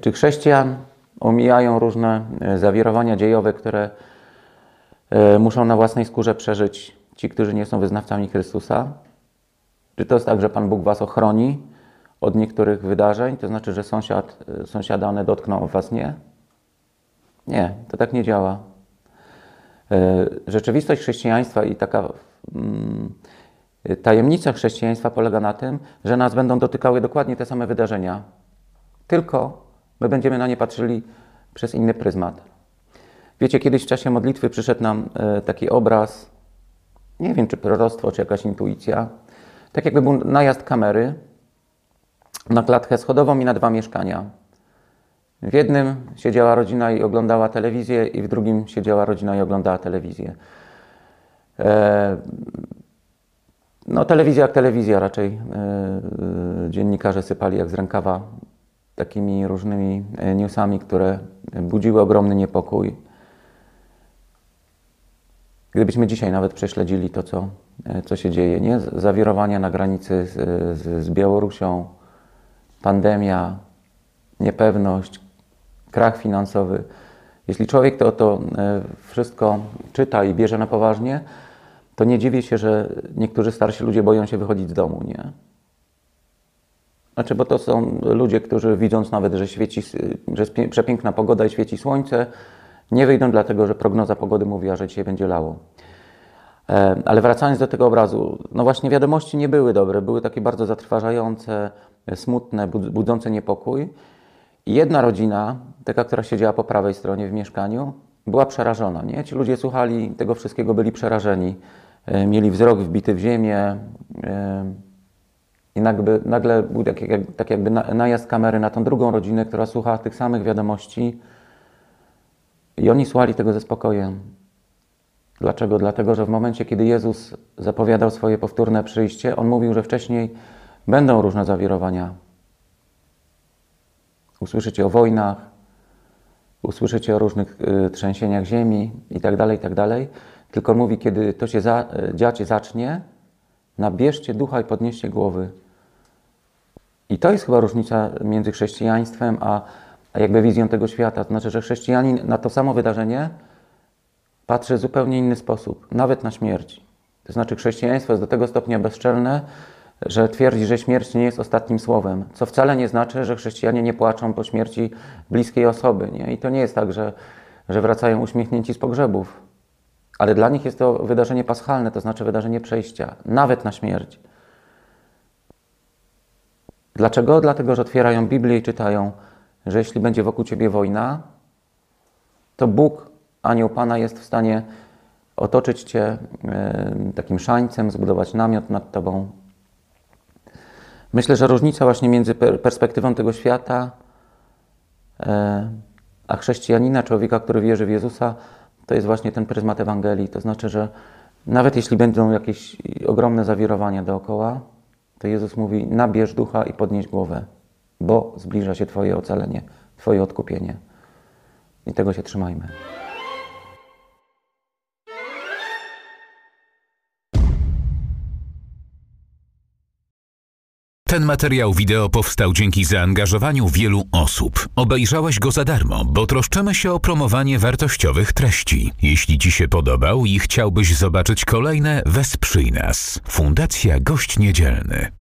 Czy chrześcijan omijają różne e, zawirowania dziejowe, które e, muszą na własnej skórze przeżyć ci, którzy nie są wyznawcami Chrystusa? Czy to jest tak, że Pan Bóg was ochroni od niektórych wydarzeń? To znaczy, że sąsiad, e, sąsiada one dotkną, was nie? Nie, to tak nie działa. Rzeczywistość chrześcijaństwa i taka mm, tajemnica chrześcijaństwa polega na tym, że nas będą dotykały dokładnie te same wydarzenia, tylko My będziemy na nie patrzyli przez inny pryzmat. Wiecie, kiedyś w czasie modlitwy przyszedł nam e, taki obraz, nie wiem czy proroctwo, czy jakaś intuicja, tak jakby był najazd kamery na klatkę schodową i na dwa mieszkania. W jednym siedziała rodzina i oglądała telewizję, i w drugim siedziała rodzina i oglądała telewizję. E, no, telewizja jak telewizja, raczej e, dziennikarze sypali jak z rękawa takimi różnymi e, newsami, które budziły ogromny niepokój. Gdybyśmy dzisiaj nawet prześledzili to, co, e, co się dzieje, nie? Zawirowania na granicy z, z, z Białorusią, pandemia, niepewność, krach finansowy. Jeśli człowiek to, to e, wszystko czyta i bierze na poważnie, to nie dziwię się, że niektórzy starsi ludzie boją się wychodzić z domu, nie? Znaczy, bo to są ludzie, którzy widząc nawet, że świeci, że jest przepiękna pogoda i świeci słońce, nie wyjdą dlatego, że prognoza pogody mówiła, że dzisiaj będzie lało. E, ale wracając do tego obrazu, no właśnie wiadomości nie były dobre, były takie bardzo zatrważające, smutne, budzące niepokój. I jedna rodzina, taka, która siedziała po prawej stronie w mieszkaniu, była przerażona. Nie? Ci ludzie słuchali tego wszystkiego, byli przerażeni. E, mieli wzrok wbity w ziemię, e, i nagle, nagle był tak, jak, tak jakby najazd kamery na tą drugą rodzinę, która słuchała tych samych wiadomości. I oni słuchali tego ze spokojem. Dlaczego? Dlatego, że w momencie, kiedy Jezus zapowiadał swoje powtórne przyjście, on mówił, że wcześniej będą różne zawirowania. Usłyszycie o wojnach, usłyszycie o różnych y, trzęsieniach ziemi itd., tak itd. Tak Tylko mówi, kiedy to się za, y, dziać zacznie, nabierzcie ducha i podnieście głowy. I to jest chyba różnica między chrześcijaństwem a, jakby wizją tego świata. To znaczy, że chrześcijanin na to samo wydarzenie patrzy w zupełnie inny sposób, nawet na śmierć. To znaczy, chrześcijaństwo jest do tego stopnia bezczelne, że twierdzi, że śmierć nie jest ostatnim słowem, co wcale nie znaczy, że chrześcijanie nie płaczą po śmierci bliskiej osoby. Nie? I to nie jest tak, że, że wracają uśmiechnięci z pogrzebów. Ale dla nich jest to wydarzenie paschalne, to znaczy wydarzenie przejścia, nawet na śmierć. Dlaczego? Dlatego, że otwierają Biblię i czytają, że jeśli będzie wokół ciebie wojna, to Bóg, anioł Pana, jest w stanie otoczyć cię takim szańcem, zbudować namiot nad tobą. Myślę, że różnica właśnie między perspektywą tego świata e, a chrześcijanina, człowieka, który wierzy w Jezusa, to jest właśnie ten pryzmat Ewangelii. To znaczy, że nawet jeśli będą jakieś ogromne zawirowania dookoła, to Jezus mówi: nabierz ducha i podnieś głowę, bo zbliża się Twoje ocalenie, Twoje odkupienie. I tego się trzymajmy. Ten materiał wideo powstał dzięki zaangażowaniu wielu osób. Obejrzałeś go za darmo, bo troszczymy się o promowanie wartościowych treści. Jeśli Ci się podobał i chciałbyś zobaczyć kolejne, wesprzyj nas. Fundacja Gość Niedzielny.